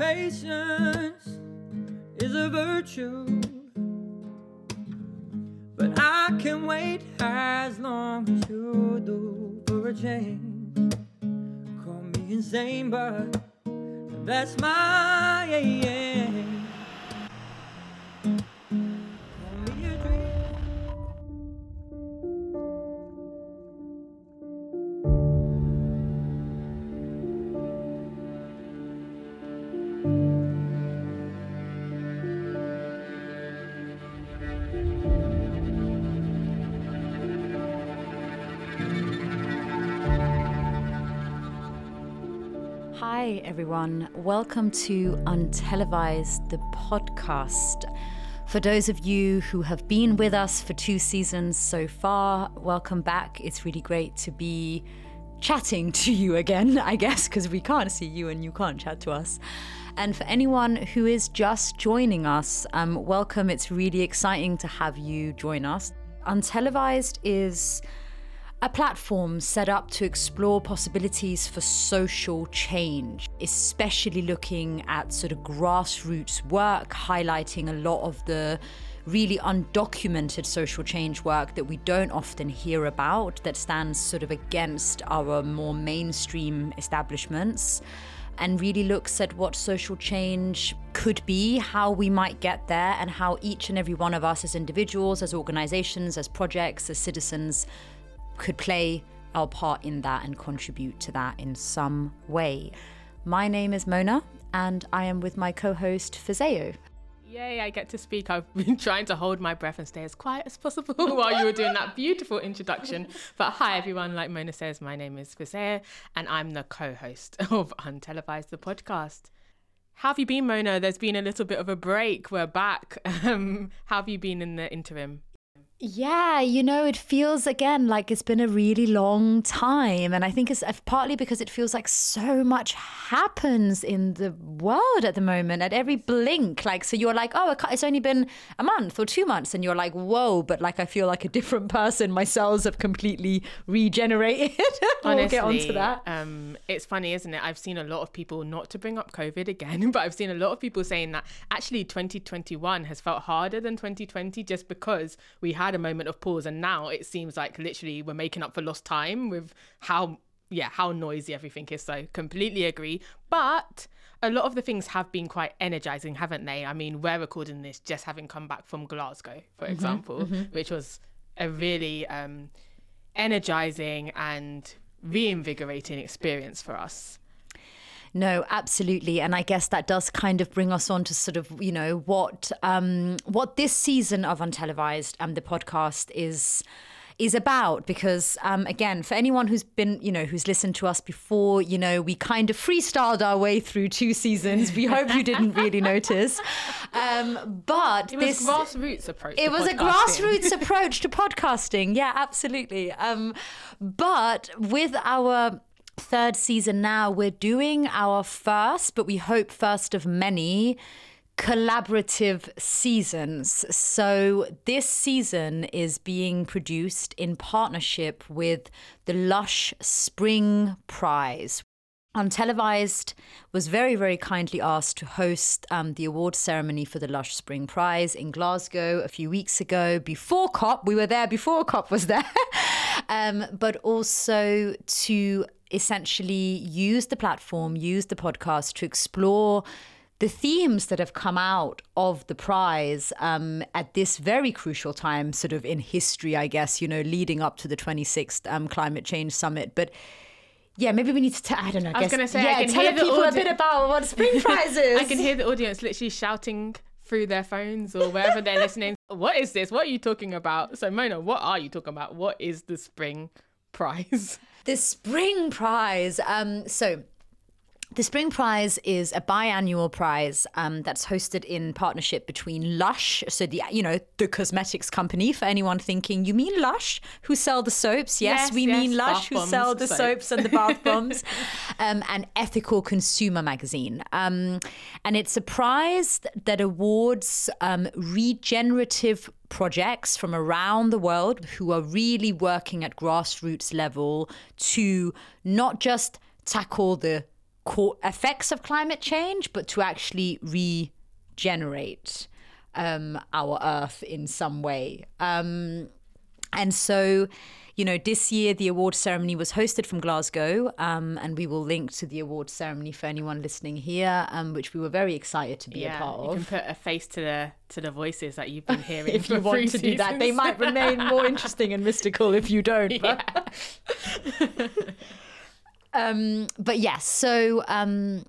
patience is a virtue. But I can wait as long as you do for a change. Call me insane, but that's my aim. Everyone. Welcome to Untelevised, the podcast. For those of you who have been with us for two seasons so far, welcome back. It's really great to be chatting to you again, I guess, because we can't see you and you can't chat to us. And for anyone who is just joining us, um, welcome. It's really exciting to have you join us. Untelevised is a platform set up to explore possibilities for social change, especially looking at sort of grassroots work, highlighting a lot of the really undocumented social change work that we don't often hear about, that stands sort of against our more mainstream establishments. And really looks at what social change could be, how we might get there, and how each and every one of us as individuals, as organizations, as projects, as citizens could play our part in that and contribute to that in some way. My name is Mona, and I am with my co host, Fisayo. Yay, I get to speak. I've been trying to hold my breath and stay as quiet as possible while you were doing that beautiful introduction. But hi, everyone. Like Mona says, my name is Fisayo, and I'm the co host of Untelevised, the podcast. How have you been, Mona? There's been a little bit of a break. We're back. Um, how have you been in the interim? Yeah, you know, it feels again like it's been a really long time. And I think it's uh, partly because it feels like so much happens in the world at the moment at every blink. Like, so you're like, oh, it's only been a month or two months. And you're like, whoa, but like I feel like a different person. My cells have completely regenerated. we'll Honestly, get onto that. Um, it's funny, isn't it? I've seen a lot of people, not to bring up COVID again, but I've seen a lot of people saying that actually 2021 has felt harder than 2020 just because we had a moment of pause. And now it seems like literally we're making up for lost time with how, yeah, how noisy everything is. So completely agree. But a lot of the things have been quite energizing, haven't they? I mean, we're recording this just having come back from Glasgow, for example, which was a really um, energizing and reinvigorating experience for us. No, absolutely, and I guess that does kind of bring us on to sort of you know what um, what this season of Untelevised and the podcast is is about because um, again for anyone who's been you know who's listened to us before you know we kind of freestyled our way through two seasons we hope you didn't really notice um, but It was this grassroots approach. it was a grassroots approach to podcasting. Yeah, absolutely. Um, but with our third season now, we're doing our first, but we hope first of many collaborative seasons. So this season is being produced in partnership with the Lush Spring Prize. Untelevised was very, very kindly asked to host um, the award ceremony for the Lush Spring Prize in Glasgow a few weeks ago before COP. We were there before COP was there. um, but also to essentially use the platform, use the podcast to explore the themes that have come out of the prize um, at this very crucial time, sort of in history, I guess, you know, leading up to the 26th um, Climate Change Summit. But yeah, maybe we need to. T- I don't know. I was gonna say, yeah, I can tell hear the people a bit about what Spring Prize is. I can hear the audience literally shouting through their phones or wherever they're listening. What is this? What are you talking about? So, Mona, what are you talking about? What is the spring prize? the Spring Prize. Um, so. The Spring Prize is a biannual prize um, that's hosted in partnership between Lush, so the you know the cosmetics company. For anyone thinking, you mean Lush, who sell the soaps? Yes, Yes, we yes, mean Lush, who sell the soap. soaps and the bath bombs, um, and Ethical Consumer magazine. Um, and it's a prize that awards um, regenerative projects from around the world who are really working at grassroots level to not just tackle the co- effects of climate change, but to actually regenerate um, our Earth in some way. Um, and so, you know, this year the award ceremony was hosted from Glasgow, um, and we will link to the award ceremony for anyone listening here, um, which we were very excited to be a part of. you can put a face to the to the voices that you've been hearing. If you want to three do that, they might remain more interesting and mystical if you don't. but- Yeah. Um, but yes, so um,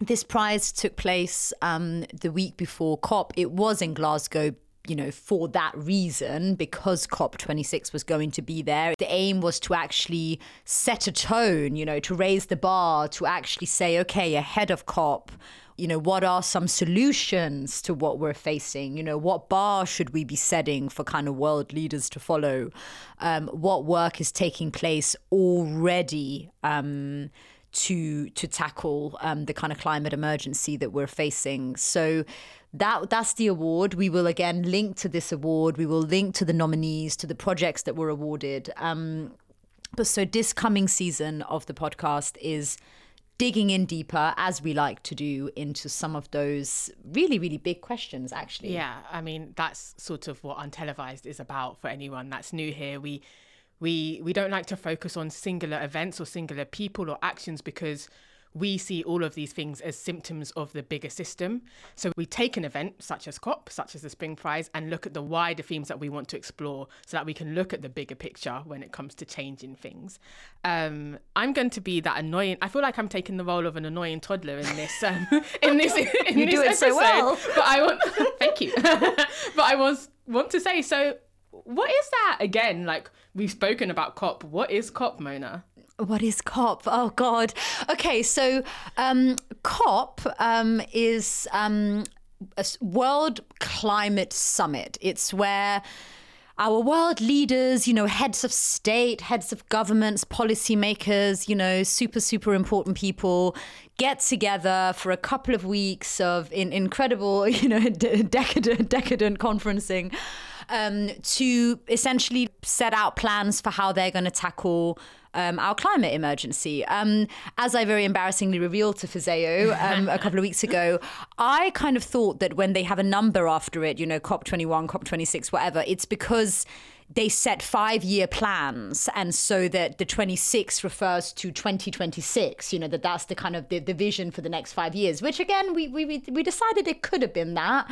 this prize took place um, the week before COP. It was in Glasgow, you know, for that reason, because COP26 was going to be there. The aim was to actually set a tone, you know, to raise the bar, to actually say, okay, ahead of COP, you know, what are some solutions to what we're facing? You know, what bar should we be setting for kind of world leaders to follow? Um, what work is taking place already? Um, to to tackle um, the kind of climate emergency that we're facing. So that that's the award. We will again link to this award. We will link to the nominees, to the projects that were awarded. Um, but so this coming season of the podcast is digging in deeper, as we like to do, into some of those really really big questions. Actually, Yeah, I mean that's sort of what untelevised is about for anyone that's new here. We we we don't like to focus on singular events or singular people or actions because we see all of these things as symptoms of the bigger system. So we take an event such as COP, such as the Spring Prize, and look at the wider themes that we want to explore so that we can look at the bigger picture when it comes to changing things. Um, I'm going to be that annoying. I feel like I'm taking the role of an annoying toddler in this. Um, in this, in You this do it so well. But I want. thank you. but I was want to say so. What is that again? Like we've spoken about COP. What is COP, Mona? What is COP? Oh God. Okay, so um, COP um, is um, a World Climate Summit. It's where our world leaders, you know, heads of state, heads of governments, policymakers, you know, super super important people get together for a couple of weeks of in, incredible, you know, de- decadent decadent conferencing um, to essentially set out plans for how they're going to tackle um, our climate emergency. Um, as I very embarrassingly revealed to Fisayo um, a couple of weeks ago, I kind of thought that when they have a number after it, you know, COP21, COP26, whatever, it's because they set five year plans and so that the 26 refers to 2026 you know that that's the kind of the, the vision for the next five years which again we, we we decided it could have been that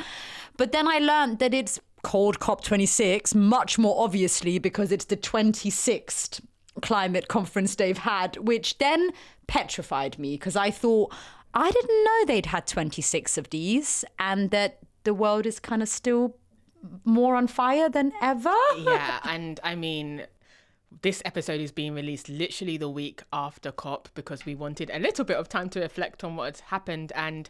but then i learned that it's called cop26 much more obviously because it's the 26th climate conference they've had which then petrified me because i thought i didn't know they'd had 26 of these and that the world is kind of still more on fire than ever. yeah, and I mean, this episode is being released literally the week after COP because we wanted a little bit of time to reflect on what had happened. And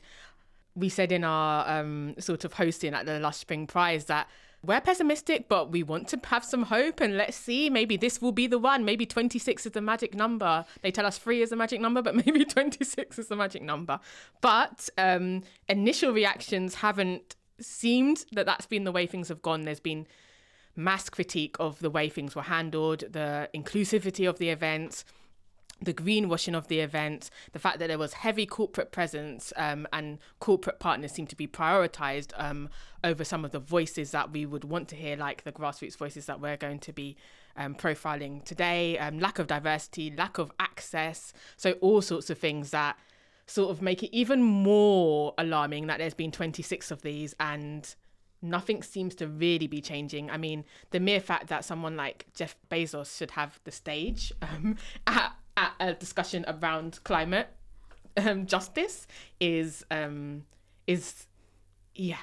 we said in our um, sort of hosting at the Lush Spring Prize that we're pessimistic, but we want to have some hope. And let's see, maybe this will be the one. Maybe 26 is the magic number. They tell us three is the magic number, but maybe 26 is the magic number. But um, initial reactions haven't seemed that that's been the way things have gone. There's been mass critique of the way things were handled, the inclusivity of the event, the greenwashing of the event, the fact that there was heavy corporate presence um, and corporate partners seem to be prioritized um, over some of the voices that we would want to hear, like the grassroots voices that we're going to be um, profiling today, um, lack of diversity, lack of access. So, all sorts of things that sort of make it even more alarming that there's been 26 of these and nothing seems to really be changing. I mean, the mere fact that someone like Jeff Bezos should have the stage um, at, at a discussion around climate um, justice is um, is yeah.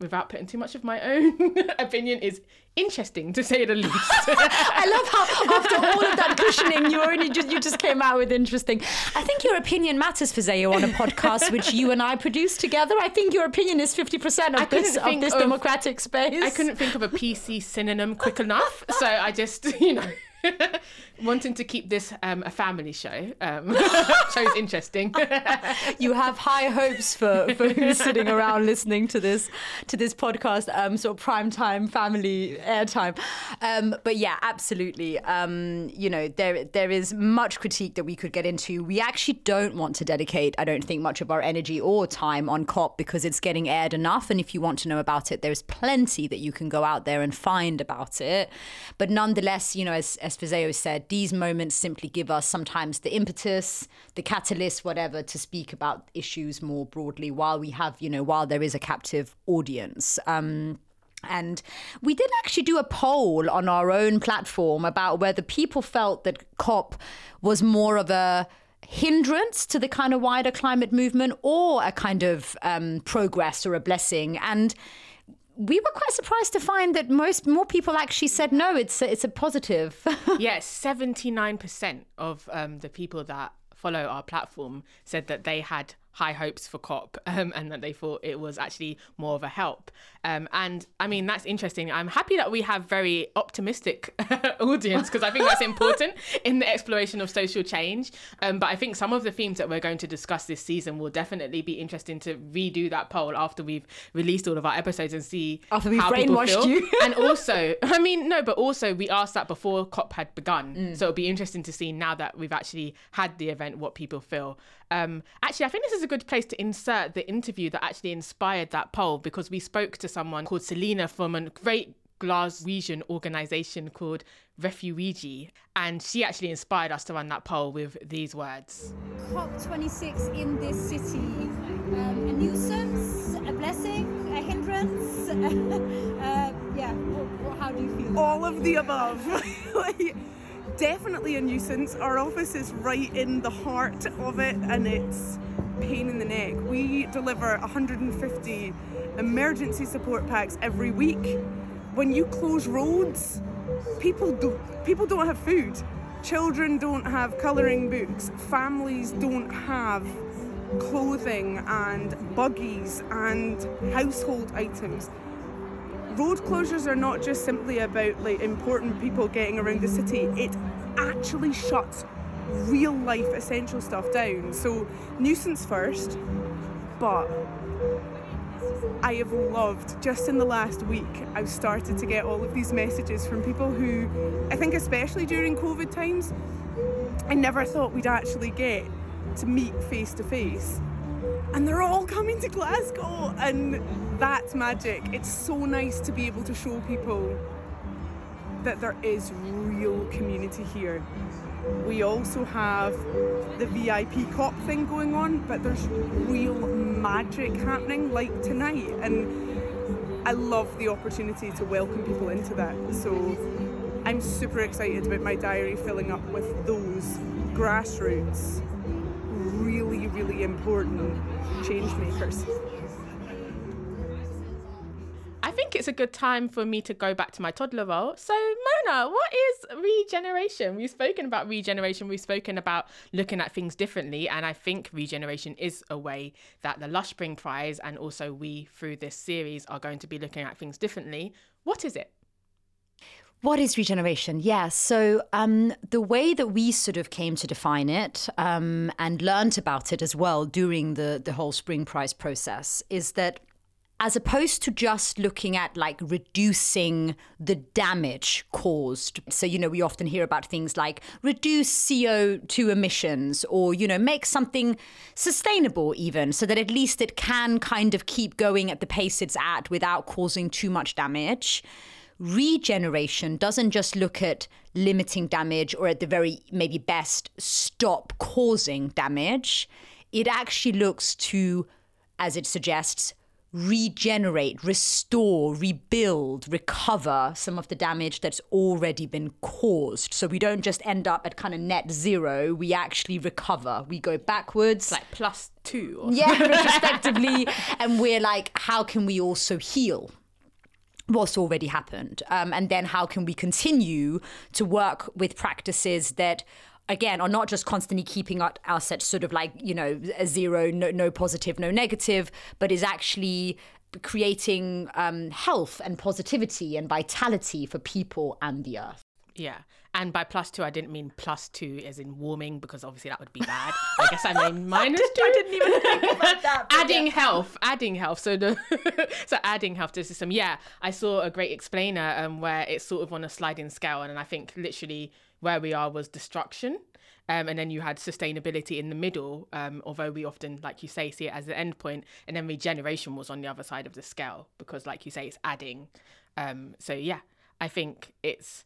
Without putting too much of my own opinion, is interesting to say the least. I love how after all of that cushioning, you only just you just came out with interesting. I think your opinion matters Fisayo on a podcast which you and I produce together. I think your opinion is fifty percent of couldn't this of this of- democratic space. I couldn't think of a PC synonym quick enough, so I just, you know, wanting to keep this um, a family show. Um, show's interesting. you have high hopes for, for who's sitting around listening to this to this podcast, um, sort of prime time family airtime. Um, but yeah, absolutely. Um, you know, there there is much critique that we could get into. We actually don't want to dedicate, I don't think, much of our energy or time on COP because it's getting aired enough. And if you want to know about it, there's plenty that you can go out there and find about it. But nonetheless, you know, as as Fisayo said, these moments simply give us sometimes the impetus, the catalyst, whatever, to speak about issues more broadly while we have, you know, while there is a captive audience. Um, and we did actually do a poll on our own platform about whether people felt that COP was more of a hindrance to the kind of wider climate movement or a kind of um, progress or a blessing. And we were quite surprised to find that most more people actually said no. It's a, it's a positive. yes, seventy nine percent of um, the people that follow our platform said that they had high hopes for COP um, and that they thought it was actually more of a help. Um, and I mean, that's interesting. I'm happy that we have very optimistic audience because I think that's important in the exploration of social change. Um, but I think some of the themes that we're going to discuss this season will definitely be interesting to redo that poll after we've released all of our episodes and see after we've how people feel. You. and also, I mean, no, but also we asked that before COP had begun. Mm. So it'll be interesting to see now that we've actually had the event what people feel. Um, actually, I think this is a good place to insert the interview that actually inspired that poll because we spoke to someone called Selina from a great Glaswegian organization called Refuweegee, and she actually inspired us to run that poll with these words COP26 in this city um, a nuisance, a blessing, a hindrance? uh, yeah, how do you feel? All of the above. definitely a nuisance. Our office is right in the heart of it and it's pain in the neck. We deliver 150 emergency support packs every week. When you close roads, people do people don't have food. Children don't have colouring books. Families don't have clothing and buggies and household items road closures are not just simply about like important people getting around the city. It actually shuts real life essential stuff down. So nuisance first, but I have loved just in the last week I've started to get all of these messages from people who I think especially during COVID times I never thought we'd actually get to meet face to face and they're all coming to Glasgow, and that's magic. It's so nice to be able to show people that there is real community here. We also have the VIP cop thing going on, but there's real magic happening like tonight, and I love the opportunity to welcome people into that. So I'm super excited about my diary filling up with those grassroots really, really important change makers. A good time for me to go back to my toddler role. So, Mona, what is regeneration? We've spoken about regeneration, we've spoken about looking at things differently, and I think regeneration is a way that the Lush Spring Prize and also we through this series are going to be looking at things differently. What is it? What is regeneration? Yeah, so um, the way that we sort of came to define it um, and learned about it as well during the, the whole Spring Prize process is that as opposed to just looking at like reducing the damage caused. So, you know, we often hear about things like reduce CO2 emissions or, you know, make something sustainable even so that at least it can kind of keep going at the pace it's at without causing too much damage regeneration doesn't just look at limiting damage or at the very maybe best stop causing damage. It actually looks to, as it suggests, regenerate, restore, rebuild, recover some of the damage that's already been caused. So we don't just end up at kind of net zero, we actually recover. We go backwards. Like plus two. yeah, retrospectively. and we're like, how can we also heal? what's already happened um, and then how can we continue to work with practices that again are not just constantly keeping our assets sort of like you know a zero no, no positive no negative but is actually creating um, health and positivity and vitality for people and the earth Yeah. And by plus two, I didn't mean plus two as in warming because obviously that would be bad. I guess I mean minus two. I didn't even think about that. adding yeah. health, adding health. So the so adding health to the system. Yeah, I saw a great explainer um, where it's sort of on a sliding scale, and I think literally where we are was destruction. Um, and then you had sustainability in the middle, um, although we often, like you say, see it as the end point, and then regeneration was on the other side of the scale because, like you say, it's adding. Um, so yeah, I think it's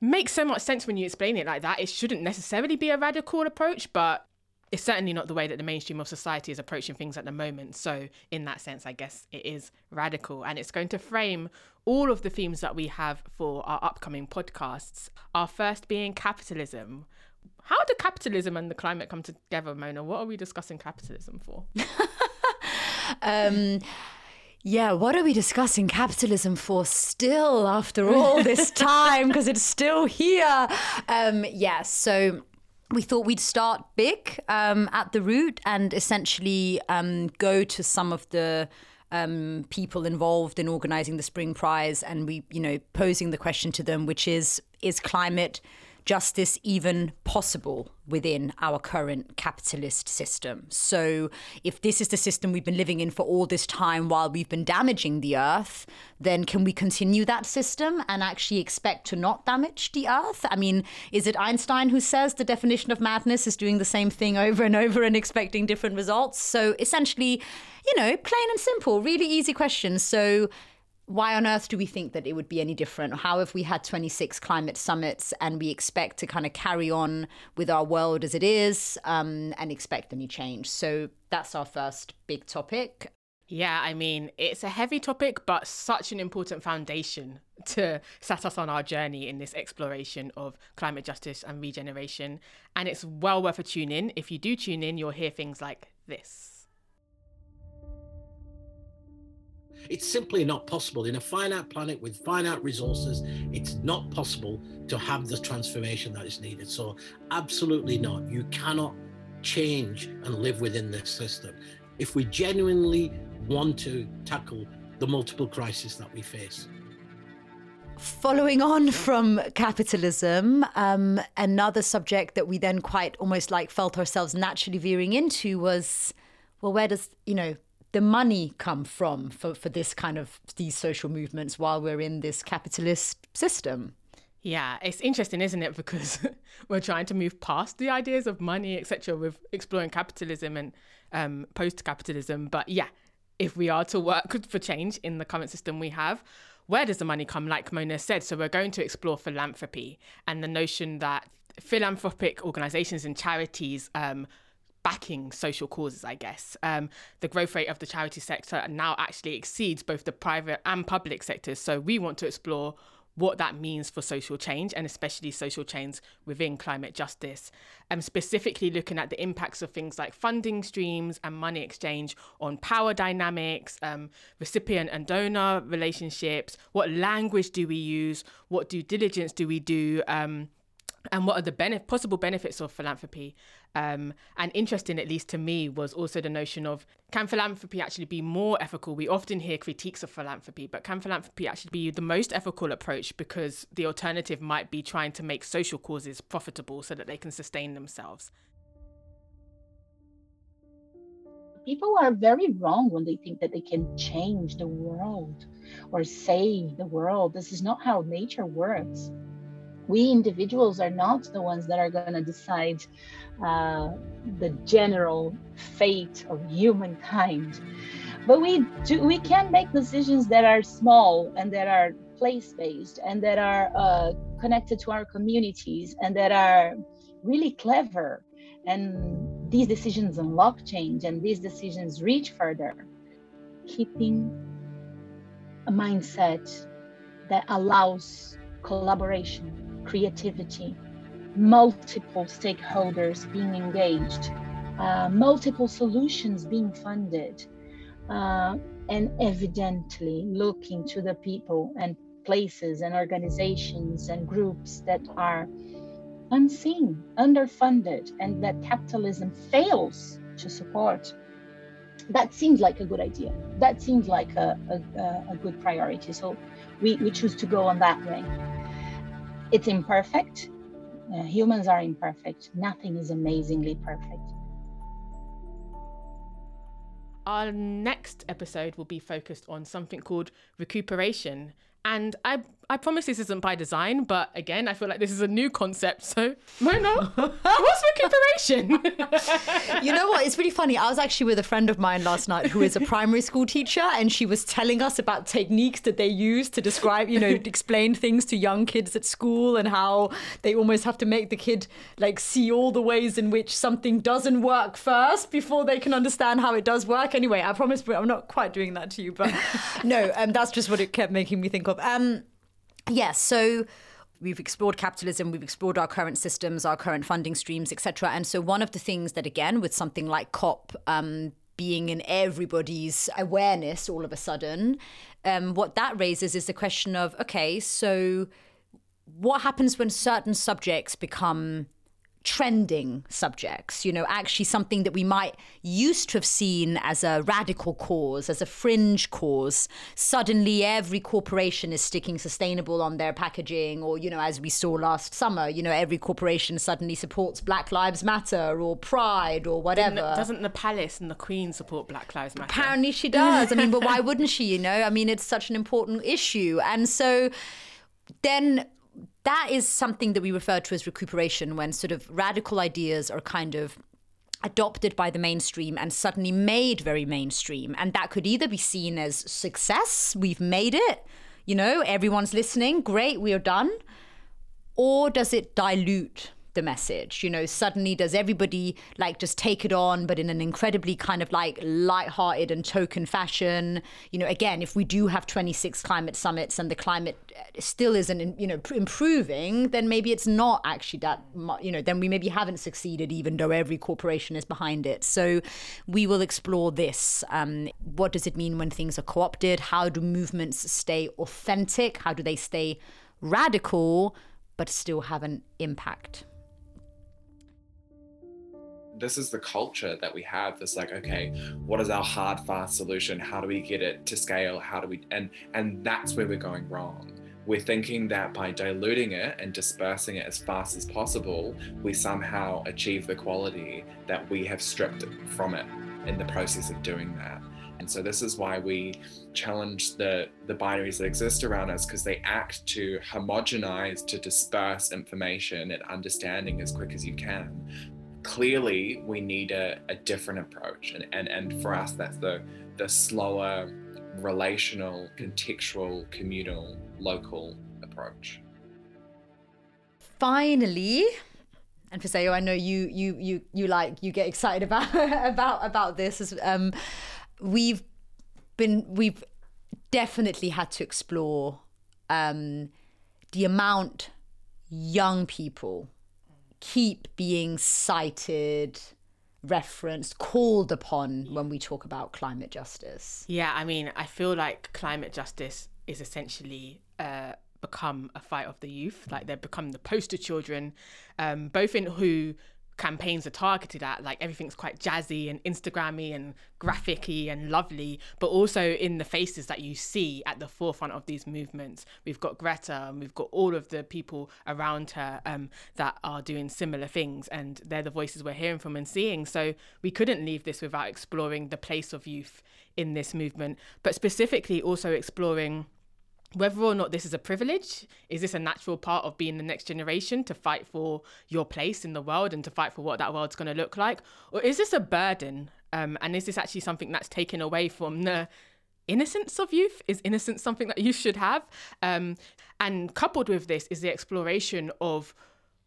makes so much sense when you explain it like that. It shouldn't necessarily be a radical approach, but it's certainly not the way that the mainstream of society is approaching things at the moment. So, in that sense, I guess it is radical and it's going to frame all of the themes that we have for our upcoming podcasts. Our first being capitalism. How do capitalism and the climate come together, Mona? What are we discussing capitalism for? um, yeah, what are we discussing capitalism for still after all this time? Because it's still here. Um, yeah, so we thought we'd start big um, at the root and essentially um, go to some of the um, people involved in organizing the Spring Prize and we, you know, posing the question to them, which is, is climate justice even possible within our current capitalist system? So, if this is the system we've been living in for all this time while we've been damaging the earth, then can we continue that system and actually expect to not damage the earth? I mean, is it Einstein who says the definition of madness is doing the same thing over and over and expecting different results? So, essentially, you know, plain and simple, really easy questions. So, why on earth do we think that it would be any different? How have we had 26 climate summits and we expect to kind of carry on with our world as it is um, and expect any change? So that's our first big topic. Yeah, I mean, it's a heavy topic, but such an important foundation to set us on our journey in this exploration of climate justice and regeneration. And it's well worth a tune in. If you do tune in, you'll hear things like this. It's simply not possible. In a finite planet with finite resources, it's not possible to have the transformation that is needed. So, absolutely not. You cannot change and live within this system. If we genuinely want to tackle the multiple crises that we face. Following on from capitalism, um, another subject that we then quite almost like felt ourselves naturally veering into was well, where does, you know, the money come from for, for this kind of these social movements while we're in this capitalist system? Yeah, it's interesting, isn't it? Because we're trying to move past the ideas of money, etc., with exploring capitalism and um, post-capitalism. But yeah, if we are to work for change in the current system we have, where does the money come? Like Mona said, so we're going to explore philanthropy and the notion that philanthropic organizations and charities um, backing social causes, I guess. Um, the growth rate of the charity sector now actually exceeds both the private and public sectors. So we want to explore what that means for social change and especially social change within climate justice. Um, specifically looking at the impacts of things like funding streams and money exchange on power dynamics, um, recipient and donor relationships, what language do we use, what due diligence do we do, um, and what are the benef- possible benefits of philanthropy. Um, and interesting, at least to me, was also the notion of can philanthropy actually be more ethical? We often hear critiques of philanthropy, but can philanthropy actually be the most ethical approach because the alternative might be trying to make social causes profitable so that they can sustain themselves? People are very wrong when they think that they can change the world or save the world. This is not how nature works we individuals are not the ones that are going to decide uh, the general fate of humankind. But we do we can make decisions that are small and that are place based and that are uh, connected to our communities and that are really clever. And these decisions unlock change and these decisions reach further. Keeping a mindset that allows collaboration creativity, multiple stakeholders being engaged, uh, multiple solutions being funded, uh, and evidently looking to the people and places and organizations and groups that are unseen, underfunded, and that capitalism fails to support. That seems like a good idea. That seems like a, a, a good priority. So we, we choose to go on that way. It's imperfect. Uh, humans are imperfect. Nothing is amazingly perfect. Our next episode will be focused on something called recuperation. And I I promise this isn't by design, but again, I feel like this is a new concept. So why not? What's recuperation? you know what? It's really funny. I was actually with a friend of mine last night who is a primary school teacher, and she was telling us about techniques that they use to describe, you know, explain things to young kids at school and how they almost have to make the kid like see all the ways in which something doesn't work first before they can understand how it does work. Anyway, I promise I'm not quite doing that to you, but no, um, that's just what it kept making me think of. Um, Yes. So we've explored capitalism, we've explored our current systems, our current funding streams, etc. And so one of the things that, again, with something like COP um, being in everybody's awareness all of a sudden, um, what that raises is the question of okay, so what happens when certain subjects become trending subjects, you know, actually something that we might used to have seen as a radical cause, as a fringe cause. Suddenly, every corporation is sticking sustainable on their packaging, or, you know, as we saw last summer, you know, every corporation suddenly supports Black Lives Matter or Pride or whatever. Didn't, doesn't the palace and the Queen support Black Lives Matter? Apparently, she does. I mean, but why wouldn't she, you know? I mean, it's such an important issue. And so then that is something that we refer to as recuperation when sort of radical ideas are kind of adopted by the mainstream and suddenly made very mainstream. And that could either be seen as success, we've made it, you know, everyone's listening, great, we are done, or does it dilute the message? You know, suddenly does everybody like just take it on, but in an incredibly kind of like light-hearted and token fashion? You know, again, if we do have 26 climate summits and the climate uh, still isn't, you know, improving, then maybe it's not actually that, you know, then we maybe haven't succeeded, even though every corporation is behind it. So we will explore this. Um, what does it mean when things are co-opted? How do movements stay authentic? How do they stay radical? but still have an impact this is the culture that we have this like okay what is our hard fast solution? How do we get it to scale? How do we and and that's where we're going wrong. We're thinking that by diluting it and dispersing it as fast as possible we somehow achieve the quality that we have stripped from it in the process of doing that. And so this is why we challenge the the binaries that exist around us because they act to homogenize to disperse information and understanding as quick as you can clearly we need a, a different approach and, and and for us that's the the slower relational contextual communal local approach finally and Fisayo, I know you you you you like you get excited about about about this. Um, we've been we've definitely had to explore um, the amount young people keep being cited, referenced, called upon when we talk about climate justice? Yeah, I mean, I feel like climate justice is essentially uh, become a fight of the youth. Like they've become the poster children, um, both in who campaigns are targeted at like everything's quite jazzy and instagrammy and graphicy and lovely but also in the faces that you see at the forefront of these movements. We've got greta and we've got all of the people around her um, that are doing similar things and they're the voices we're hearing from and seeing. So we couldn't leave this without exploring the place of youth in this movement but specifically also exploring whether or not this is a privilege, is this a natural part of being the next generation to fight for your place in the world and to fight for what that world's going to look like? Or is this a burden? Um, and is this actually something that's taken away from the innocence of youth? Is innocence something that you should have? Um, and coupled with this is the exploration of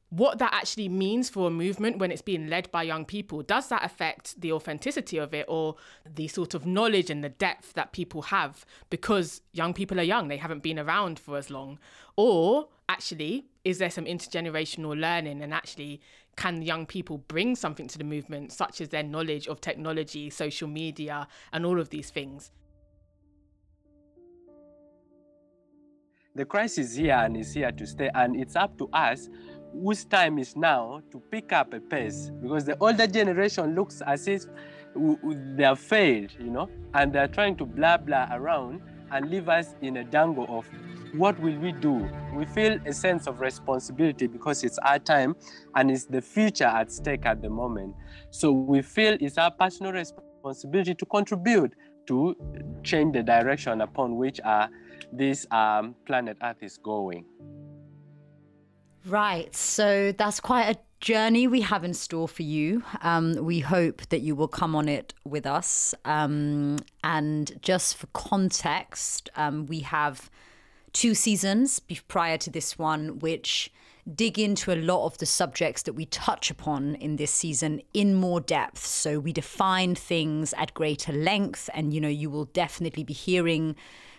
what that actually means for a movement when it's being led by young people. Does that affect the authenticity of it or the sort of knowledge and the depth that people have because young people are young, they haven't been around for as long? Or actually, is there some intergenerational learning and actually can young people bring something to the movement, such as their knowledge of technology, social media, and all of these things? The crisis is here and is here to stay, and it's up to us whose time is now to pick up a pace because the older generation looks as if they have failed, you know, and they're trying to blah blah around and leave us in a dangle of what will we do? We feel a sense of responsibility because it's our time and it's the future at stake at the moment. So we feel it's our personal responsibility to contribute to change the direction upon which uh, this um, planet Earth is going. Right. So that's quite a journey we have in store for you. Um, we hope that you will come on it with us. Um, and just for context, um, we have two seasons prior to this one, which dig into a lot of the subjects that we touch upon in this season in more depth. So we define things at greater length, and you know, you will definitely be hearing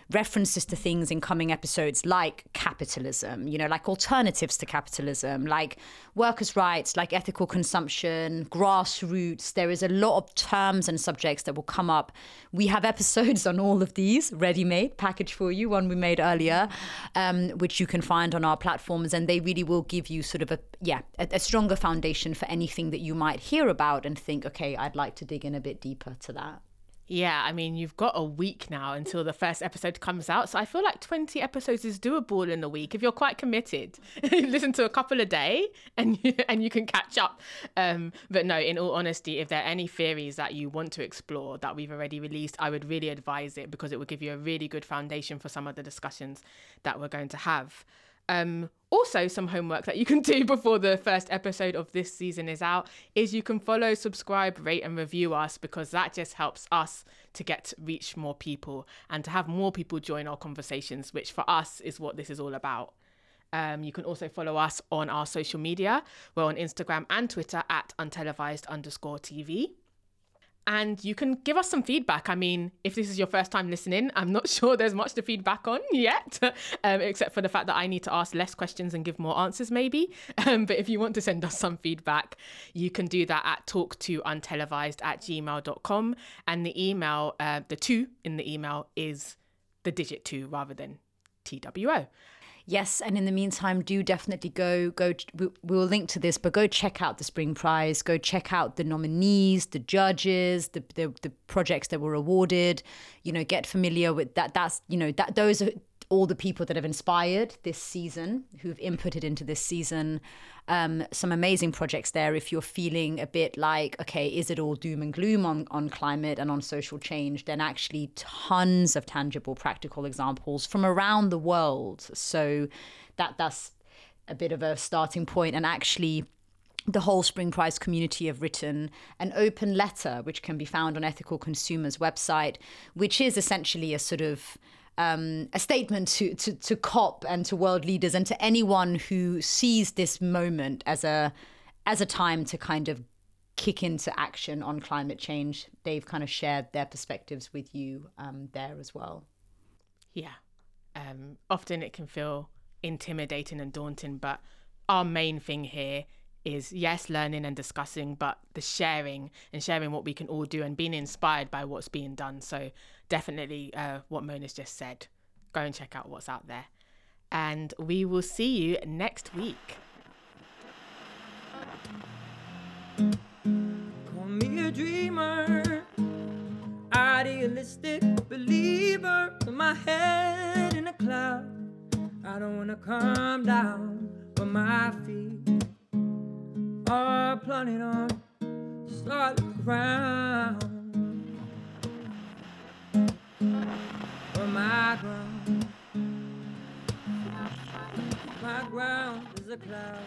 references to things in coming episodes like capitalism, you know, like alternatives to capitalism, like workers' rights, like ethical consumption, grassroots. There is a lot of terms and subjects that will come up. We have episodes on all of these ready made, package for you, one we made earlier, um, which you can find on our platforms. And they really will give you sort of a, yeah, a, a stronger foundation for anything that you might hear about and think, okay, I'd like to dig in a bit deeper to that. Yeah, I mean, you've got a week now until the first episode comes out. So I feel like 20 episodes is doable in a week if you're quite committed. Listen to a couple a day and you, and you can catch up. Um, but no, in all honesty, if there are any theories that you want to explore that we've already released, I would really advise it because it would give you a really good foundation for some of the discussions that we're going to have. Um, also, some homework that you can do before the first episode of this season is out is you can follow, subscribe, rate, and review us because that just helps us to get to reach more people and to have more people join our conversations, which for us is what this is all about. Um, you can also follow us on our social media. We're on Instagram and Twitter at untelevised underscore TV and you can give us some feedback. I mean, if this is your first time listening, I'm not sure there's much to feedback on yet, um, except for the fact that I need to ask less questions and give more answers, maybe. Um, but if you want to send us some feedback, you can do that at talktoUntelevised at gmail.com. And the email, uh, the two in the email is the digit two rather than TWO yes, and in the meantime, do definitely go go. We will link to this, but go check out the Spring Prize. Go check out the nominees, the judges, the the, the projects that were awarded. You know, get familiar with that. That's you know that those are all the people that have inspired this season, who've inputted into this season. Um, some amazing projects there. If you're feeling a bit like, okay, is it all doom and gloom on, on climate and on social change? Then actually, tons of tangible, practical examples from around the world. So that that's a bit of a starting point. point, and actually the whole Spring Prize community have written an open letter, which can be found on Ethical Consumers website, which is essentially a sort of um, a statement to, to, to COP and to world leaders and to anyone who sees this moment as a as a time to kind of kick into action on climate change. They've kind of shared their perspectives with you um, there as well. Yeah. Um, often it can feel intimidating and daunting, but our main thing here is yes, learning and discussing, but the sharing and sharing what we can all do and being inspired by what's being done. So definitely uh, what Mona's just said. Go and check out what's out there. And we will see you next week. Call me a dreamer, idealistic believer, my head in a cloud. I don't wanna come down, but my feet are planning on start ground for my ground. My ground is a cloud.